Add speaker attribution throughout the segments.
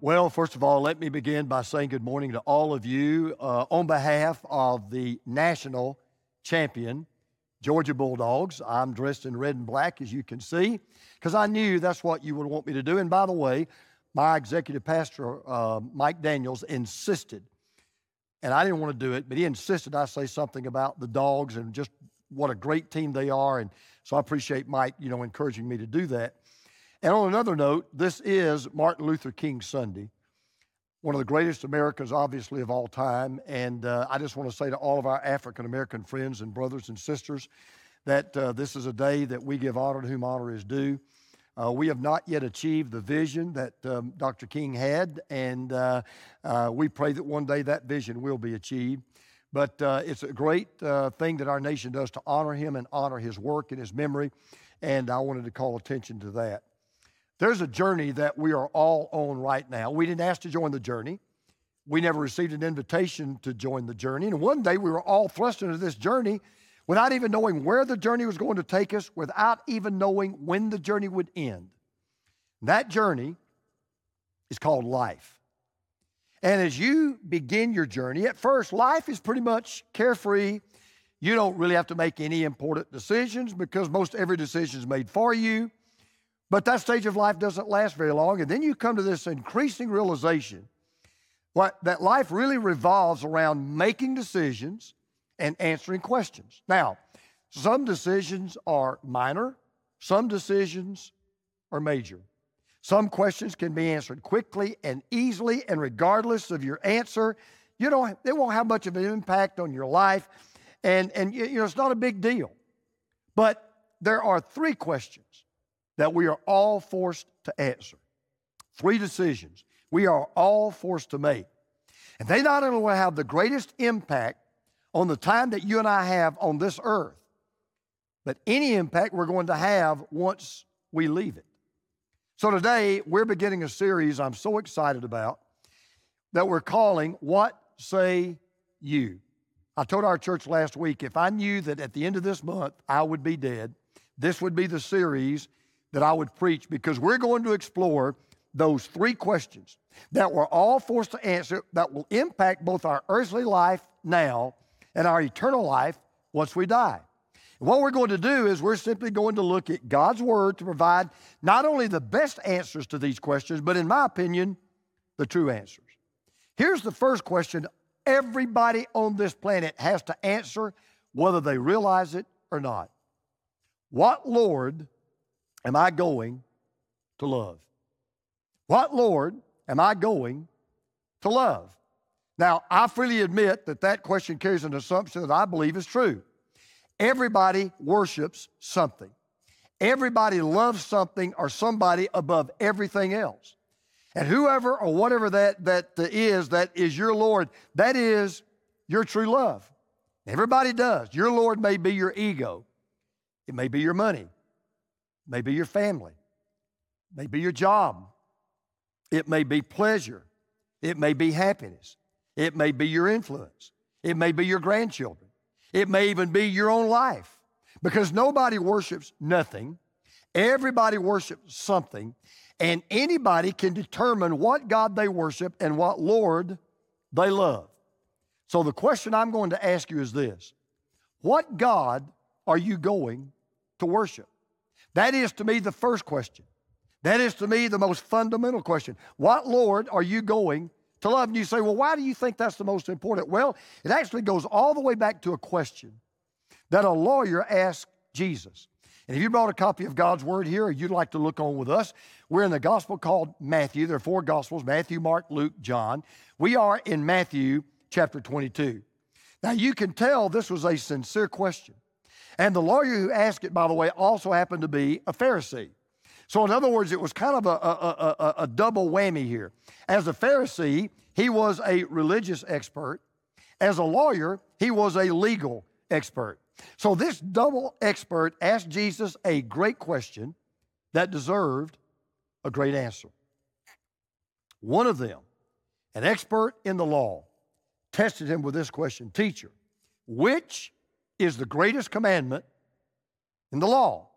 Speaker 1: Well, first of all, let me begin by saying good morning to all of you uh, on behalf of the national champion, Georgia Bulldogs. I'm dressed in red and black, as you can see, because I knew that's what you would want me to do. And by the way, my executive pastor, uh, Mike Daniels, insisted, and I didn't want to do it, but he insisted I say something about the dogs and just what a great team they are. And so I appreciate Mike, you know, encouraging me to do that. And on another note, this is Martin Luther King Sunday, one of the greatest Americans, obviously, of all time. And uh, I just want to say to all of our African American friends and brothers and sisters that uh, this is a day that we give honor to whom honor is due. Uh, we have not yet achieved the vision that um, Dr. King had, and uh, uh, we pray that one day that vision will be achieved. But uh, it's a great thing that our nation does to honor him and honor his work and his memory, and I wanted to call attention to that. There's a journey that we are all on right now. We didn't ask to join the journey. We never received an invitation to join the journey. And one day we were all thrust into this journey without even knowing where the journey was going to take us, without even knowing when the journey would end. That journey is called life. And as you begin your journey, at first, life is pretty much carefree. You don't really have to make any important decisions because most every decision is made for you. But that stage of life doesn't last very long. And then you come to this increasing realization what, that life really revolves around making decisions and answering questions. Now, some decisions are minor, some decisions are major. Some questions can be answered quickly and easily, and regardless of your answer, you know, it won't have much of an impact on your life. And, and you know, it's not a big deal. But there are three questions that we are all forced to answer. Three decisions we are all forced to make. And they not only will have the greatest impact on the time that you and I have on this earth, but any impact we're going to have once we leave it. So today, we're beginning a series I'm so excited about that we're calling What Say You? I told our church last week if I knew that at the end of this month I would be dead, this would be the series that I would preach because we're going to explore those three questions that we're all forced to answer that will impact both our earthly life now and our eternal life once we die. What we're going to do is we're simply going to look at God's Word to provide not only the best answers to these questions, but in my opinion, the true answers. Here's the first question everybody on this planet has to answer, whether they realize it or not. What Lord am I going to love? What, Lord, am I going to love? Now, I freely admit that that question carries an assumption that I believe is true. Everybody worships something. Everybody loves something or somebody above everything else. And whoever or whatever that, that is, that is your Lord, that is your true love. Everybody does. Your Lord may be your ego, it may be your money, Maybe your family, maybe your job. It may be pleasure. It may be happiness. It may be your influence. It may be your grandchildren. It may even be your own life. Because nobody worships nothing. Everybody worships something. And anybody can determine what God they worship and what Lord they love. So the question I'm going to ask you is this What God are you going to worship? That is to me the first question. That is to me the most fundamental question. What Lord are you going to love? And you say, well, why do you think that's the most important? Well, it actually goes all the way back to a question that a lawyer asked Jesus. And if you brought a copy of God's Word here or you'd like to look on with us, we're in the gospel called Matthew. There are four gospels Matthew, Mark, Luke, John. We are in Matthew chapter 22. Now, you can tell this was a sincere question. And the lawyer who asked it, by the way, also happened to be a Pharisee. So, in other words, it was kind of a, a, a, a double whammy here. As a Pharisee, he was a religious expert. As a lawyer, he was a legal expert. So, this double expert asked Jesus a great question that deserved a great answer. One of them, an expert in the law, tested him with this question Teacher, which is the greatest commandment in the law.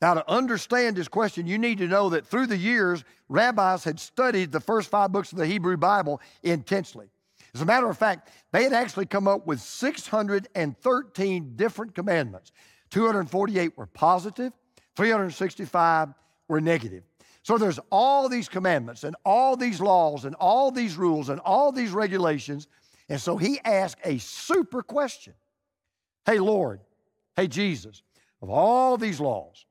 Speaker 1: Now, to understand this question, you need to know that through the years, rabbis had studied the first five books of the Hebrew Bible intensely. As a matter of fact, they had actually come up with 613 different commandments. 248 were positive, 365 were negative. So there's all these commandments and all these laws and all these rules and all these regulations. And so he asked a super question Hey, Lord, hey, Jesus, of all these laws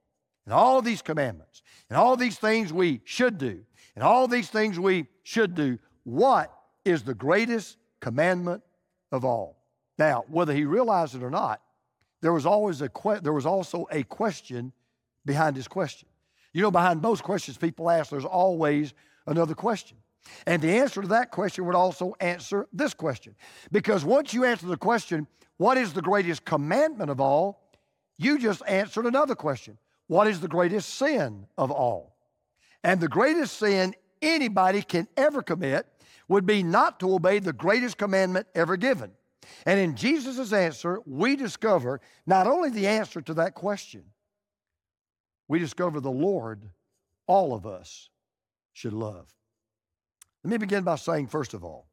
Speaker 1: and all these commandments and all these things we should do and all these things we should do, what is the greatest commandment of all? Now, whether he realized it or not, there was always a que- there was also a question behind his question. You know, behind most questions people ask, there's always another question. And the answer to that question would also answer this question. Because once you answer the question, what is the greatest commandment of all? You just answered another question. What is the greatest sin of all? And the greatest sin anybody can ever commit would be not to obey the greatest commandment ever given. And in Jesus' answer, we discover not only the answer to that question, we discover the Lord all of us should love. Let me begin by saying, first of all,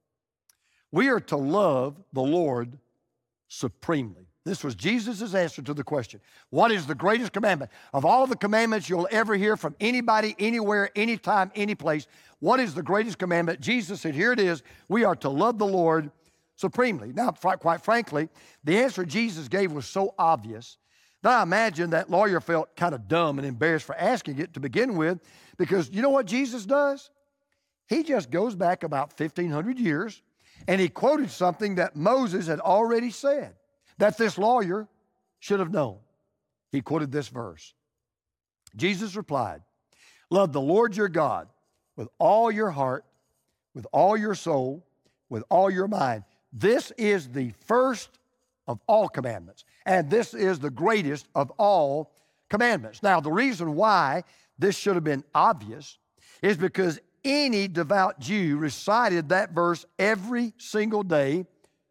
Speaker 1: we are to love the Lord supremely. This was Jesus' answer to the question What is the greatest commandment? Of all the commandments you'll ever hear from anybody, anywhere, anytime, any place, what is the greatest commandment? Jesus said, Here it is. We are to love the Lord supremely. Now, quite frankly, the answer Jesus gave was so obvious that I imagine that lawyer felt kind of dumb and embarrassed for asking it to begin with because you know what Jesus does? He just goes back about 1,500 years and he quoted something that Moses had already said that this lawyer should have known. He quoted this verse. Jesus replied, Love the Lord your God with all your heart, with all your soul, with all your mind. This is the first of all commandments, and this is the greatest of all commandments. Now, the reason why this should have been obvious is because any devout Jew recited that verse every single day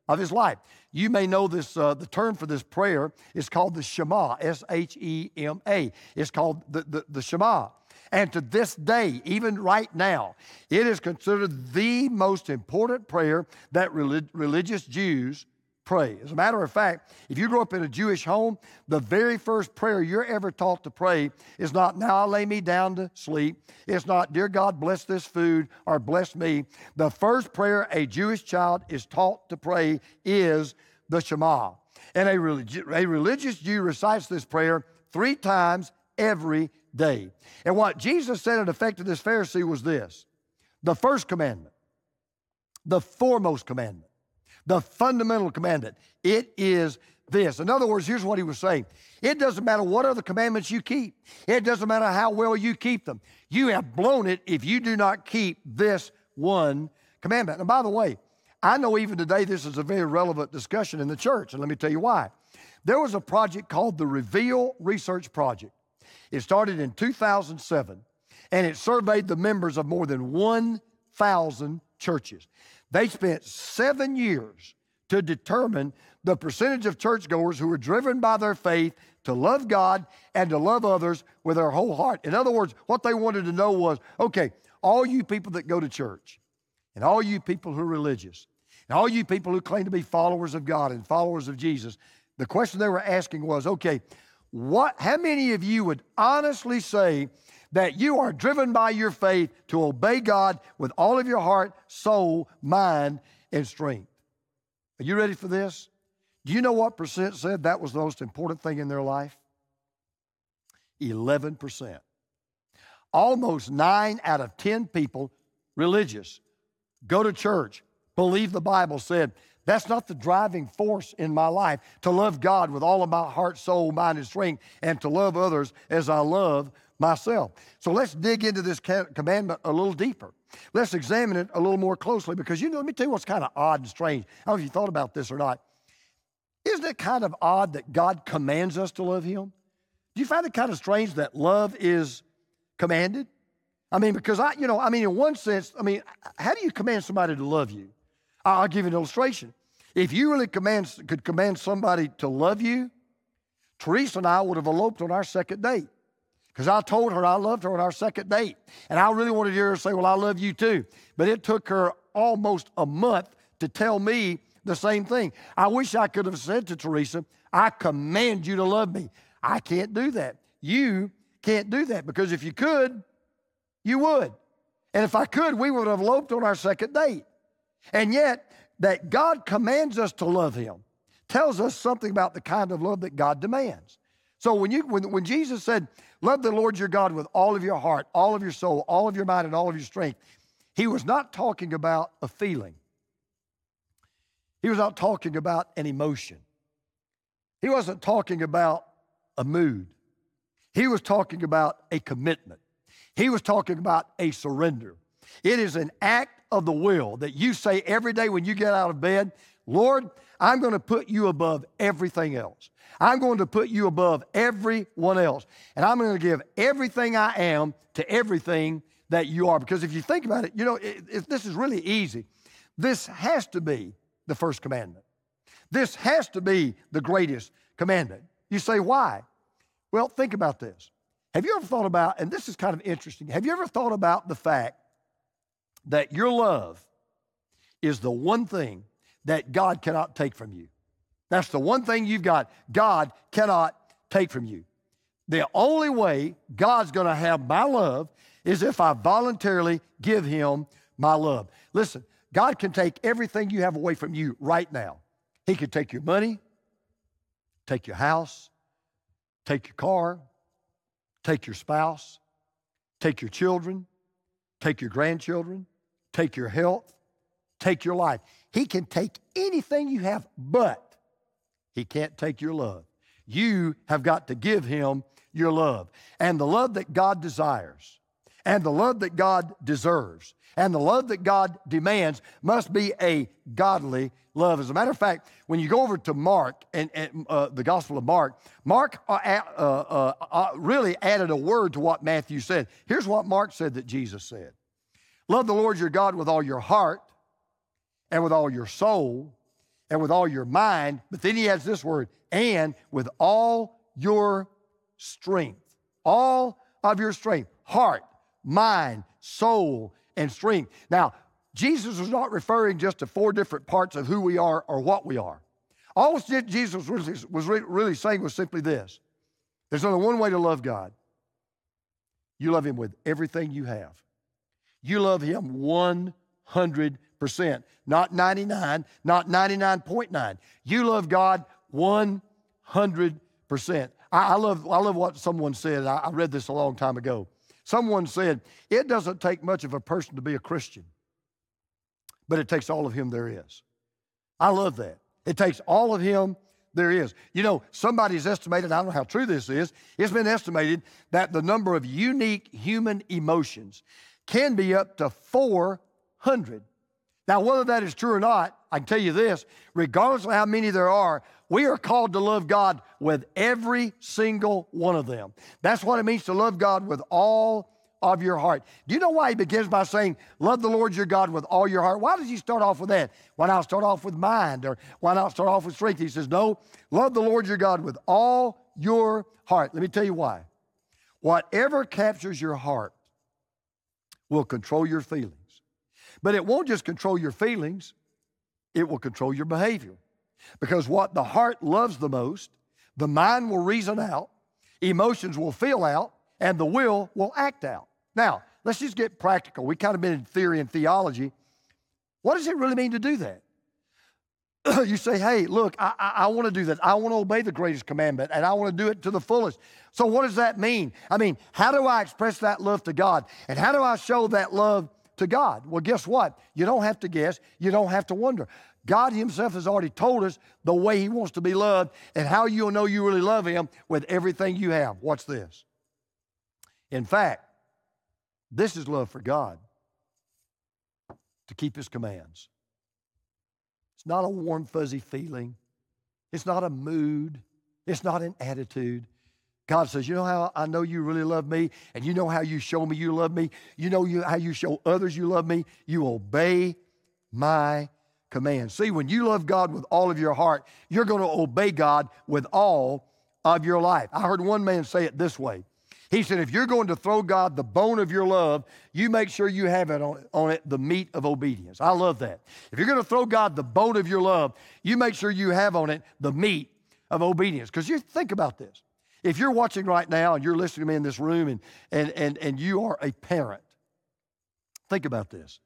Speaker 1: of his life. You may know this, uh, the term for this prayer is called the Shema, S H E M A. It's called the, the, the Shema. And to this day, even right now, it is considered the most important prayer that relig- religious Jews pray. As a matter of fact, if you grow up in a Jewish home, the very first prayer you're ever taught to pray is not, Now I lay me down to sleep. It's not, Dear God, bless this food or bless me. The first prayer a Jewish child is taught to pray is the Shema. And a, a religious Jew recites this prayer three times every day. And what Jesus said in effect to this Pharisee was this the first commandment, the foremost commandment the fundamental commandment. It is this. In other words, here's what he was saying it doesn't matter what other commandments you keep, it doesn't matter how well you keep them. You have blown it if you do not keep this one commandment. And by the way, I know even today this is a very relevant discussion in the church, and let me tell you why. There was a project called the Reveal Research Project. It started in 2007, and it surveyed the members of more than 1,000 churches. They spent seven years to determine the percentage of churchgoers who were driven by their faith to love God and to love others with their whole heart. In other words, what they wanted to know was okay, all you people that go to church, and all you people who are religious, and all you people who claim to be followers of God and followers of Jesus, the question they were asking was okay, what, how many of you would honestly say that you are driven by your faith to obey God with all of your heart, soul, mind, and strength. Are you ready for this? Do you know what percent said that was the most important thing in their life? 11%. Almost nine out of 10 people, religious, go to church, believe the Bible said, that's not the driving force in my life to love God with all of my heart, soul, mind, and strength, and to love others as I love myself. So let's dig into this commandment a little deeper. Let's examine it a little more closely because you know, let me tell you what's kind of odd and strange. I don't know if you thought about this or not. Isn't it kind of odd that God commands us to love Him? Do you find it kind of strange that love is commanded? I mean, because I, you know, I mean, in one sense, I mean, how do you command somebody to love you? I'll give you an illustration. If you really command, could command somebody to love you, Teresa and I would have eloped on our second date. Because I told her I loved her on our second date. And I really wanted to hear her say, Well, I love you too. But it took her almost a month to tell me the same thing. I wish I could have said to Teresa, I command you to love me. I can't do that. You can't do that because if you could, you would. And if I could, we would have eloped on our second date. And yet, that God commands us to love Him tells us something about the kind of love that God demands. So when, you, when, when Jesus said, Love the Lord your God with all of your heart, all of your soul, all of your mind, and all of your strength, He was not talking about a feeling. He was not talking about an emotion. He wasn't talking about a mood. He was talking about a commitment. He was talking about a surrender. It is an act of the will that you say every day when you get out of bed, Lord, I'm going to put you above everything else. I'm going to put you above everyone else. And I'm going to give everything I am to everything that you are. Because if you think about it, you know, it, it, this is really easy. This has to be the first commandment. This has to be the greatest commandment. You say, why? Well, think about this. Have you ever thought about, and this is kind of interesting, have you ever thought about the fact that your love is the one thing that God cannot take from you? That's the one thing you've got. God cannot take from you. The only way God's going to have my love is if I voluntarily give Him my love. Listen, God can take everything you have away from you right now. He could take your money, take your house, take your car, take your spouse, take your children, take your grandchildren, take your health, take your life. He can take anything you have, but He can't take your love. You have got to give Him your love. And the love that God desires, and the love that God deserves, and the love that God demands must be a godly love. As a matter of fact, when you go over to Mark and, and uh, the Gospel of Mark, Mark uh, uh, uh, uh, really added a word to what Matthew said. Here's what Mark said that Jesus said Love the Lord your God with all your heart and with all your soul and with all your mind. But then he adds this word, and with all your strength. All of your strength, heart, mind, soul, and strength. Now, Jesus was not referring just to four different parts of who we are or what we are. All Jesus was really saying was simply this there's only one way to love God. You love Him with everything you have. You love Him 100%, not 99, not 99.9. You love God 100%. I, love, I love what someone said. I read this a long time ago. Someone said, It doesn't take much of a person to be a Christian, but it takes all of him there is. I love that. It takes all of him there is. You know, somebody's estimated, I don't know how true this is, it's been estimated that the number of unique human emotions can be up to 400. Now, whether that is true or not, I can tell you this regardless of how many there are, we are called to love God with every single one of them. That's what it means to love God with all of your heart. Do you know why he begins by saying, Love the Lord your God with all your heart? Why does he start off with that? Why not start off with mind? Or why not start off with strength? He says, No, love the Lord your God with all your heart. Let me tell you why. Whatever captures your heart will control your feelings. But it won't just control your feelings, it will control your behavior. Because what the heart loves the most, the mind will reason out, emotions will feel out, and the will will act out. Now, let's just get practical. We kind of been in theory and theology. What does it really mean to do that? you say, hey, look, I, I, I want to do that. I want to obey the greatest commandment and I want to do it to the fullest. So, what does that mean? I mean, how do I express that love to God? And how do I show that love to God? Well, guess what? You don't have to guess, you don't have to wonder. God Himself has already told us the way He wants to be loved and how you'll know you really love Him with everything you have. Watch this. In fact, this is love for God to keep His commands. It's not a warm, fuzzy feeling, it's not a mood, it's not an attitude. God says, You know how I know you really love me, and you know how you show me you love me? You know you, how you show others you love me? You obey my commands. See, when you love God with all of your heart, you're going to obey God with all of your life. I heard one man say it this way He said, if you're going to throw God the bone of your love, you make sure you have it on, on it the meat of obedience. I love that. If you're going to throw God the bone of your love, you make sure you have on it the meat of obedience. Because you think about this. If you're watching right now and you're listening to me in this room and, and, and, and you are a parent, think about this.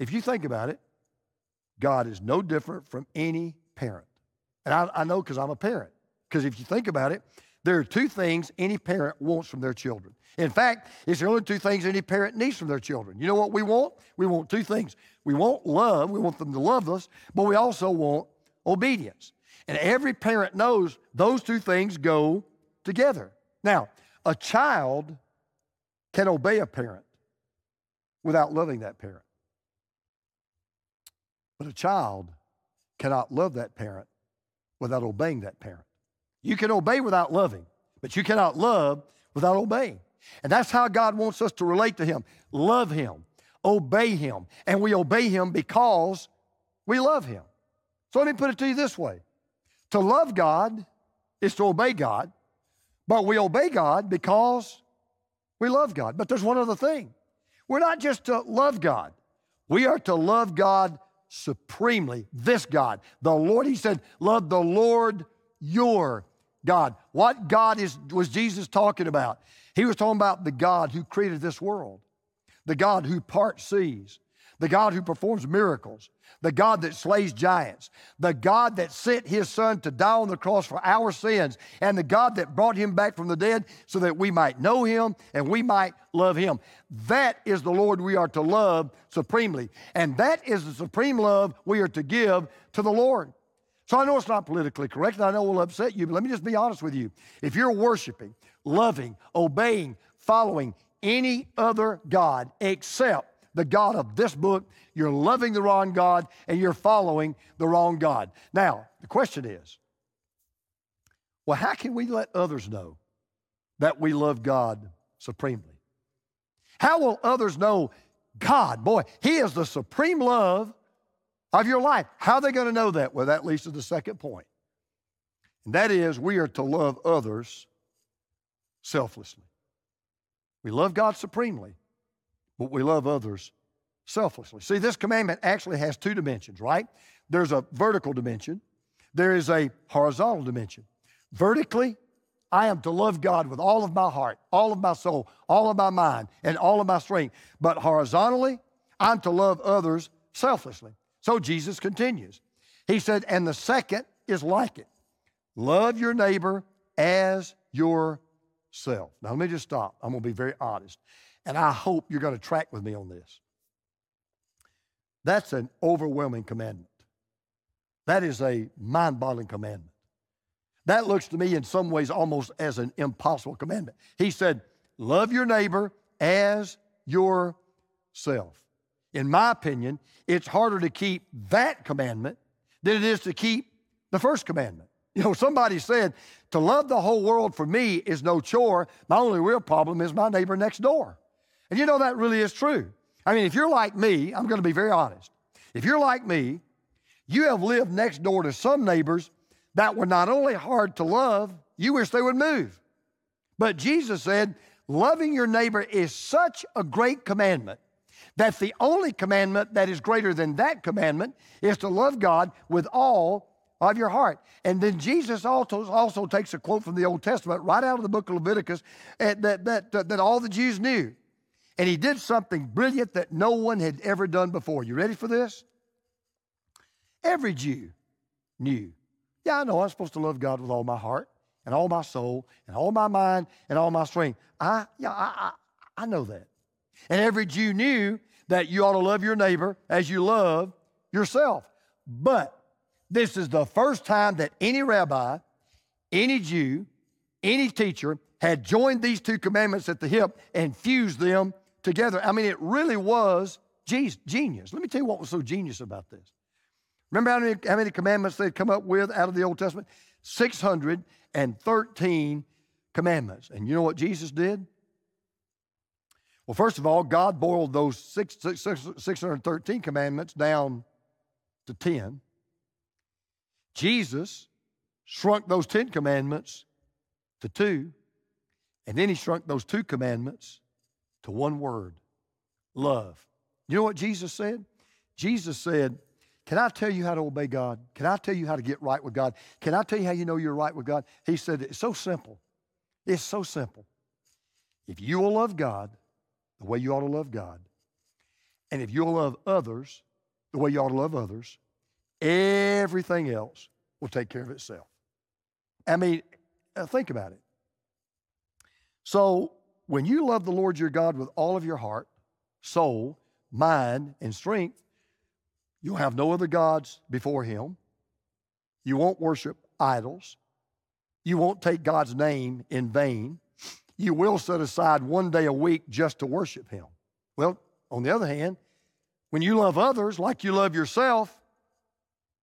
Speaker 1: If you think about it, God is no different from any parent. And I, I know because I'm a parent. Because if you think about it, there are two things any parent wants from their children. In fact, it's the only two things any parent needs from their children. You know what we want? We want two things. We want love, we want them to love us, but we also want obedience. And every parent knows those two things go together. Now, a child can obey a parent without loving that parent. But a child cannot love that parent without obeying that parent. You can obey without loving, but you cannot love without obeying. And that's how God wants us to relate to Him love Him, obey Him. And we obey Him because we love Him. So let me put it to you this way to love God is to obey God, but we obey God because we love God. But there's one other thing we're not just to love God, we are to love God supremely. This God, the Lord, He said, love the Lord your God. What God is, was Jesus talking about? He was talking about the God who created this world, the God who parts seas, the God who performs miracles, the God that slays giants, the God that sent his son to die on the cross for our sins, and the God that brought him back from the dead so that we might know him and we might love him. That is the Lord we are to love supremely. And that is the supreme love we are to give to the Lord. So I know it's not politically correct, and I know it will upset you, but let me just be honest with you. If you're worshiping, loving, obeying, following any other God except the God of this book, you're loving the wrong God and you're following the wrong God. Now, the question is well, how can we let others know that we love God supremely? How will others know God, boy, He is the supreme love of your life? How are they going to know that? Well, that leads to the second point. And that is, we are to love others selflessly. We love God supremely, but we love others selflessly. See, this commandment actually has two dimensions, right? There's a vertical dimension, there is a horizontal dimension. Vertically, I am to love God with all of my heart, all of my soul, all of my mind, and all of my strength. But horizontally, I'm to love others selflessly. So Jesus continues. He said, and the second is like it love your neighbor as yourself. Now, let me just stop. I'm going to be very honest. And I hope you're going to track with me on this. That's an overwhelming commandment. That is a mind boggling commandment. That looks to me in some ways almost as an impossible commandment. He said, Love your neighbor as yourself. In my opinion, it's harder to keep that commandment than it is to keep the first commandment. You know, somebody said, To love the whole world for me is no chore. My only real problem is my neighbor next door. And you know that really is true. I mean, if you're like me, I'm going to be very honest. If you're like me, you have lived next door to some neighbors that were not only hard to love, you wish they would move. But Jesus said, loving your neighbor is such a great commandment that the only commandment that is greater than that commandment is to love God with all of your heart. And then Jesus also, also takes a quote from the Old Testament right out of the book of Leviticus eh, that, that, that, that all the Jews knew. And he did something brilliant that no one had ever done before. You ready for this? Every Jew knew. Yeah, I know I'm supposed to love God with all my heart and all my soul and all my mind and all my strength. I, yeah, I, I, I know that. And every Jew knew that you ought to love your neighbor as you love yourself. But this is the first time that any rabbi, any Jew, any teacher had joined these two commandments at the hip and fused them together. I mean, it really was genius. Let me tell you what was so genius about this. Remember how many, how many commandments they'd come up with out of the Old Testament? 613 commandments. And you know what Jesus did? Well, first of all, God boiled those six, six, 613 commandments down to 10. Jesus shrunk those 10 commandments to two. And then he shrunk those two commandments to one word love. You know what Jesus said? Jesus said, Can I tell you how to obey God? Can I tell you how to get right with God? Can I tell you how you know you're right with God? He said, It's so simple. It's so simple. If you will love God the way you ought to love God, and if you'll love others the way you ought to love others, everything else will take care of itself. I mean, uh, think about it. So, when you love the Lord your God with all of your heart, soul, mind, and strength, you'll have no other gods before Him. You won't worship idols. You won't take God's name in vain. You will set aside one day a week just to worship Him. Well, on the other hand, when you love others like you love yourself,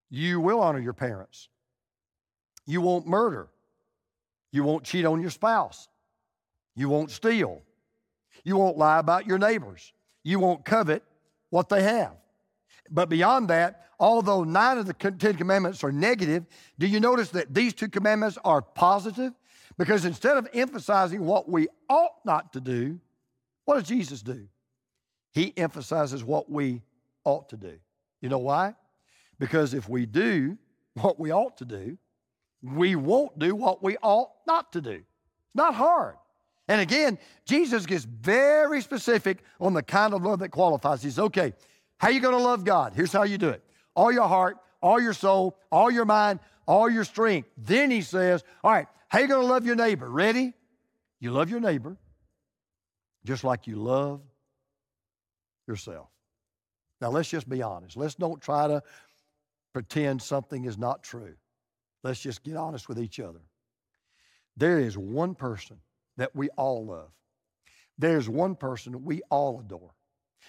Speaker 1: you will honor your parents. You won't murder. You won't cheat on your spouse. You won't steal. You won't lie about your neighbors. You won't covet what they have. But beyond that, although nine of the Ten Commandments are negative, do you notice that these two commandments are positive? Because instead of emphasizing what we ought not to do, what does Jesus do? He emphasizes what we ought to do. You know why? Because if we do what we ought to do, we won't do what we ought not to do. It's not hard. And again, Jesus gets very specific on the kind of love that qualifies. He says, okay, how you going to love God? Here's how you do it all your heart, all your soul, all your mind, all your strength. Then he says, all right, how you going to love your neighbor? Ready? You love your neighbor just like you love yourself. Now, let's just be honest. Let's don't try to pretend something is not true. Let's just get honest with each other. There is one person that we all love. There's one person we all adore.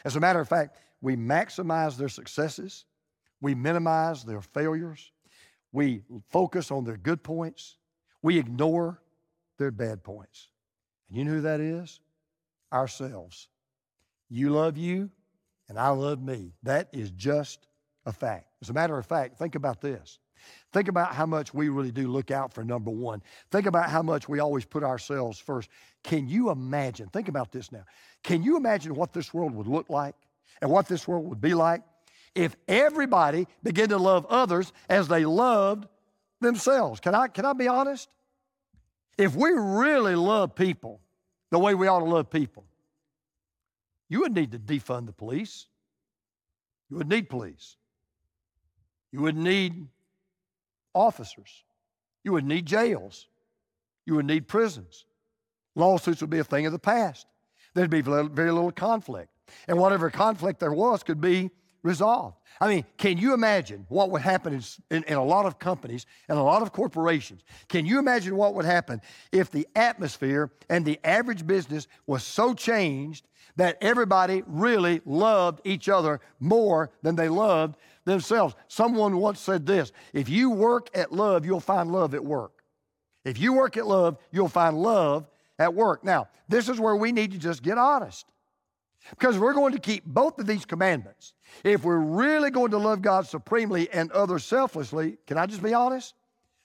Speaker 1: As a matter of fact, we maximize their successes, we minimize their failures, we focus on their good points, we ignore their bad points. And you know who that is? Ourselves. You love you, and I love me. That is just a fact. As a matter of fact, think about this. Think about how much we really do look out for number one. Think about how much we always put ourselves first. Can you imagine? Think about this now. Can you imagine what this world would look like and what this world would be like if everybody began to love others as they loved themselves? Can I, can I be honest? If we really love people the way we ought to love people, you wouldn't need to defund the police. You wouldn't need police. You wouldn't need officers. You would need jails. You would need prisons. Lawsuits would be a thing of the past. There'd be very little conflict. And whatever conflict there was could be resolved. I mean, can you imagine what would happen in, in, in, a lot of companies and a lot of corporations? Can you imagine what would happen if the atmosphere and the average business was so changed that everybody really loved each other more than they loved themselves? Someone once said this if you work at love, you'll find love at work. If you work at love, you'll find love at work. Now, this is where we need to just get honest. Because we're going to keep both of these commandments. If we're really going to love God supremely and others selflessly, can I just be honest?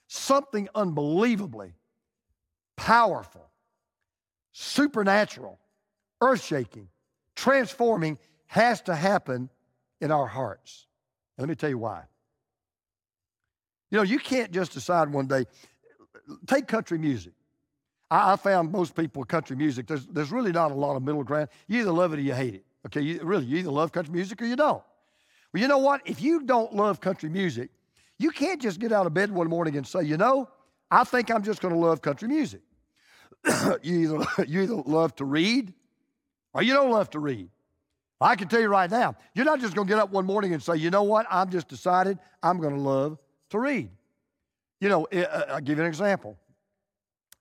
Speaker 1: Something unbelievably powerful, supernatural, earth shaking, transforming has to happen in our hearts. And let me tell you why. You know, you can't just decide one day, take country music. I, I found most people country music, there's, there's really not a lot of middle ground. You either love it or you hate it. Okay, you, really, you either love country music or you don't. Well, you know what? If you don't love country music, you can't just get out of bed one morning and say, you know, I think I'm just going to love country music. you, either, you either love to read or you don't love to read. I can tell you right now, you're not just going to get up one morning and say, you know what? I've just decided I'm going to love to read. You know, I'll give you an example.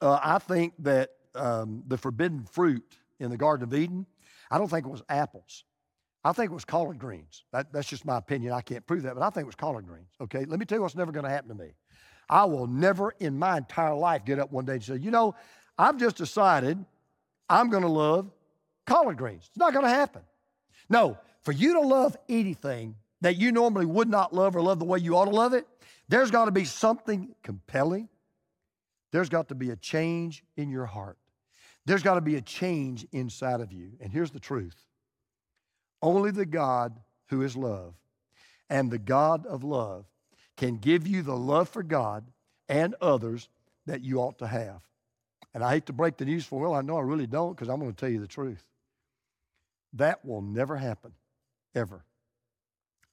Speaker 1: Uh, I think that um, the forbidden fruit in the Garden of Eden, I don't think it was apples. I think it was collard greens. That, that's just my opinion. I can't prove that, but I think it was collard greens. Okay, let me tell you what's never going to happen to me. I will never in my entire life get up one day and say, you know, I've just decided I'm going to love collard greens. It's not going to happen. No, for you to love anything that you normally would not love or love the way you ought to love it, there's got to be something compelling, there's got to be a change in your heart. There's got to be a change inside of you. And here's the truth only the God who is love and the God of love can give you the love for God and others that you ought to have. And I hate to break the news for well, I know I really don't because I'm going to tell you the truth. That will never happen, ever.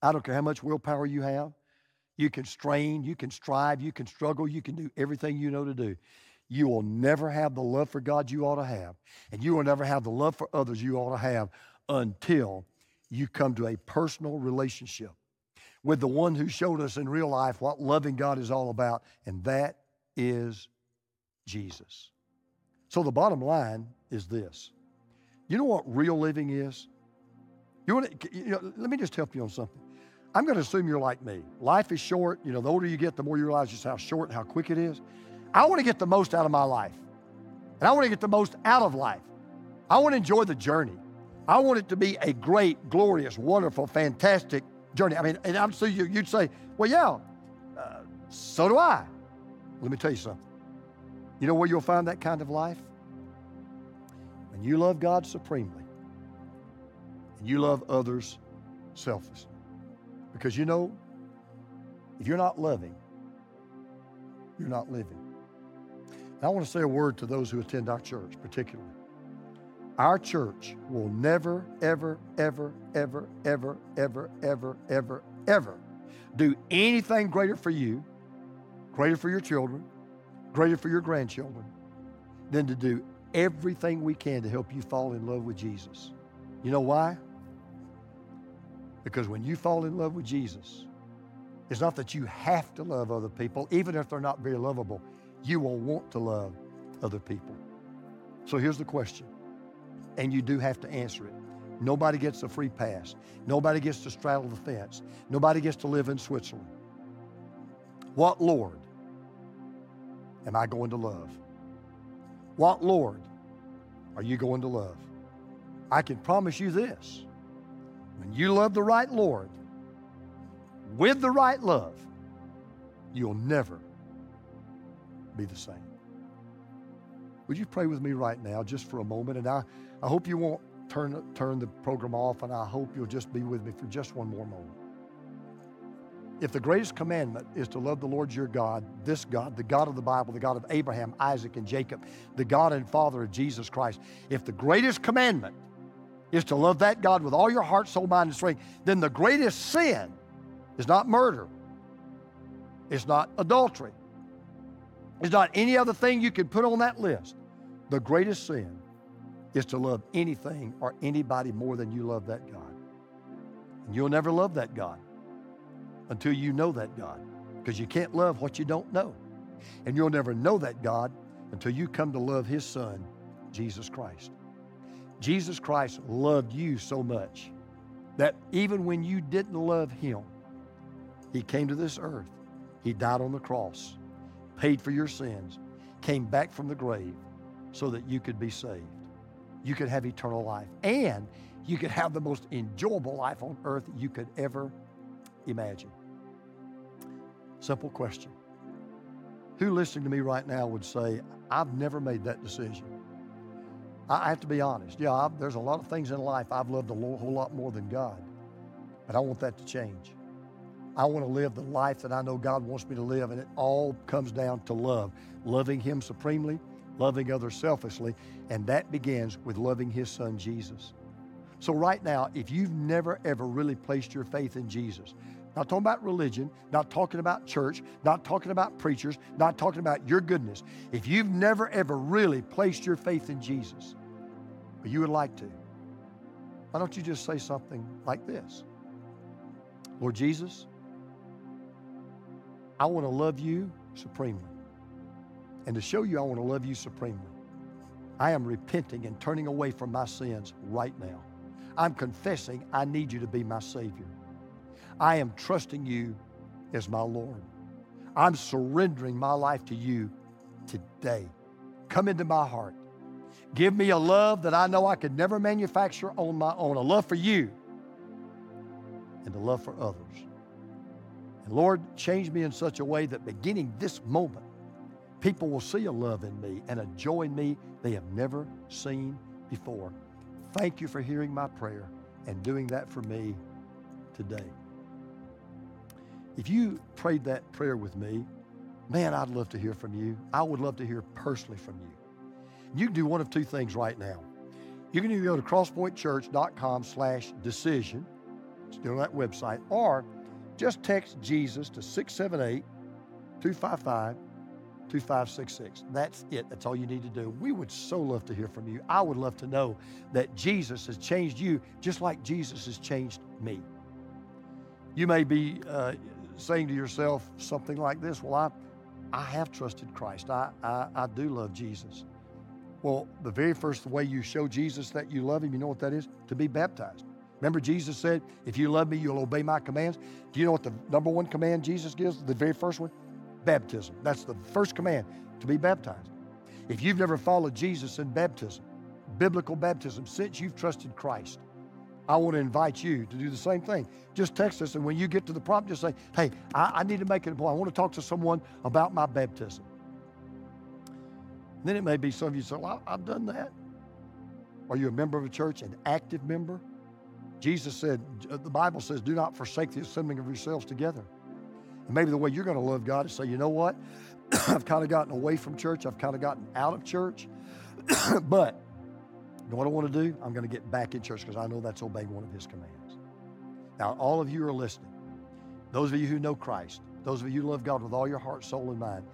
Speaker 1: I don't care how much willpower you have. You can strain, you can strive, you can struggle, you can do everything you know to do. You will never have the love for God you ought to have, and you will never have the love for others you ought to have until you come to a personal relationship with the one who showed us in real life what loving God is all about, and that is Jesus. So the bottom line is this. You know what real living is? You want to, you know, let me just help you on something. I'm going to assume you're like me. Life is short. You know, the older you get, the more you realize just how short how quick it is. I want to get the most out of my life. And I want to get the most out of life. I want to enjoy the journey. I want it to be a great, glorious, wonderful, fantastic journey. I mean, and I'm so you, would say, well, yeah, uh, so do I. Let me tell you something. You know where you'll find that kind of life? When you love God supremely and you love others selflessly. Because you know, if you're not loving, you're not living. And I want to say a word to those who attend our church, particularly. Our church will never, ever, ever, ever, ever, ever, ever, ever, ever do anything greater for you, greater for your children, greater for your grandchildren, than to do everything we can to help you fall in love with Jesus. You know why? Because when you fall in love with Jesus, it's not that you have to love other people, even if they're not very lovable. You will want to love other people. So here's the question, and you do have to answer it. Nobody gets a free pass. Nobody gets to straddle the fence. Nobody gets to live in Switzerland. What Lord am I going to love? What Lord are you going to love? I can promise you this when you love the right Lord with the right love, you'll never be the same. Would you pray with me right now, just for a moment? And I, I hope you won't turn, turn the program off, and I hope you'll just be with me for just one more moment. If the greatest commandment is to love the Lord your God, this God, the God of the Bible, the God of Abraham, Isaac, and Jacob, the God and Father of Jesus Christ, if the greatest commandment is to love that God with all your heart, soul, mind, and strength, then the greatest sin is not murder, it's not adultery, it's not any other thing you could put on that list. The greatest sin is to love anything or anybody more than you love that God. And you'll never love that God until you know that God, because you can't love what you don't know. And you'll never know that God until you come to love His Son, Jesus Christ. Jesus Christ loved you so much that even when you didn't love Him, He came to this earth. He died on the cross, paid for your sins, came back from the grave so that you could be saved. You could have eternal life, and you could have the most enjoyable life on earth you could ever imagine. Simple question. Who listening to me right now would say, I've never made that decision? I have to be honest. Yeah, I've, there's a lot of things in life I've loved a whole lot more than God, but I want that to change. I want to live the life that I know God wants me to live, and it all comes down to love. Loving Him supremely, loving others selfishly, and that begins with loving His Son, Jesus. So, right now, if you've never ever really placed your faith in Jesus, not talking about religion, not talking about church, not talking about preachers, not talking about your goodness. If you've never ever really placed your faith in Jesus, but you would like to, why don't you just say something like this Lord Jesus, I want to love you supremely. And to show you I want to love you supremely, I am repenting and turning away from my sins right now. I'm confessing I need you to be my Savior. I am trusting you as my Lord. I'm surrendering my life to you today. Come into my heart. Give me a love that I know I could never manufacture on my own, a love for you and a love for others. And Lord, change me in such a way that beginning this moment, People will see a love in me and a joy in me they have never seen before. Thank you for hearing my prayer and doing that for me today. If you prayed that prayer with me, man, I'd love to hear from you. I would love to hear personally from you. You can do one of two things right now. You can either go to crosspointchurch.com slash decision, still on that website, or just text Jesus to 678 255 2566. That's it. That's all you need to do. We would so love to hear from you. I would love to know that Jesus has changed you just like Jesus has changed me. You may be uh, saying to yourself something like this Well, I, I have trusted Christ, I, I, I do love Jesus. Well, the very first way you show Jesus that you love him, you know what that is? To be baptized. Remember, Jesus said, If you love me, you'll obey my commands. Do you know what the number one command Jesus gives? The very first one? Baptism. That's the first command to be baptized. If you've never followed Jesus in baptism, biblical baptism, since you've trusted Christ, I want to invite you to do the same thing. Just text us, and when you get to the prompt, just say, Hey, I, I need to make an appointment. I want to talk to someone about my baptism. Then it may be some of you say, well, I've done that. Are you a member of a church, an active member? Jesus said, uh, the Bible says, do not forsake the assembling of yourselves together. And maybe the way you're going to love God is say, you know what? I've kind of gotten away from church. I've kind of gotten out of church. but know what I want to do? I'm going to get back in church because I know that's obeying one of his commands. Now, all of you are listening. Those of you who know Christ, those of you who love God with all your heart, soul, and mind,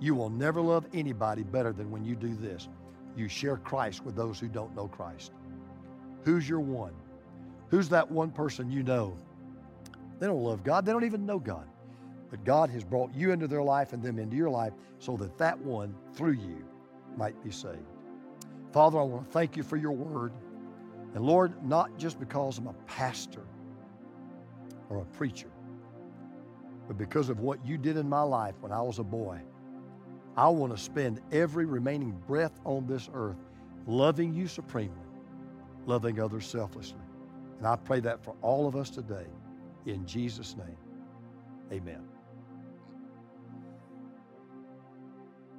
Speaker 1: you will never love anybody better than when you do this. You share Christ with those who don't know Christ. Who's your one? Who's that one person you know? They don't love God, they don't even know God. But God has brought you into their life and them into your life so that that one, through you, might be saved. Father, I want to thank you for your word. And Lord, not just because I'm a pastor or a preacher, but because of what you did in my life when I was a boy. I want to spend every remaining breath on this earth loving you supremely, loving others selflessly. And I pray that for all of us today. In Jesus' name, amen.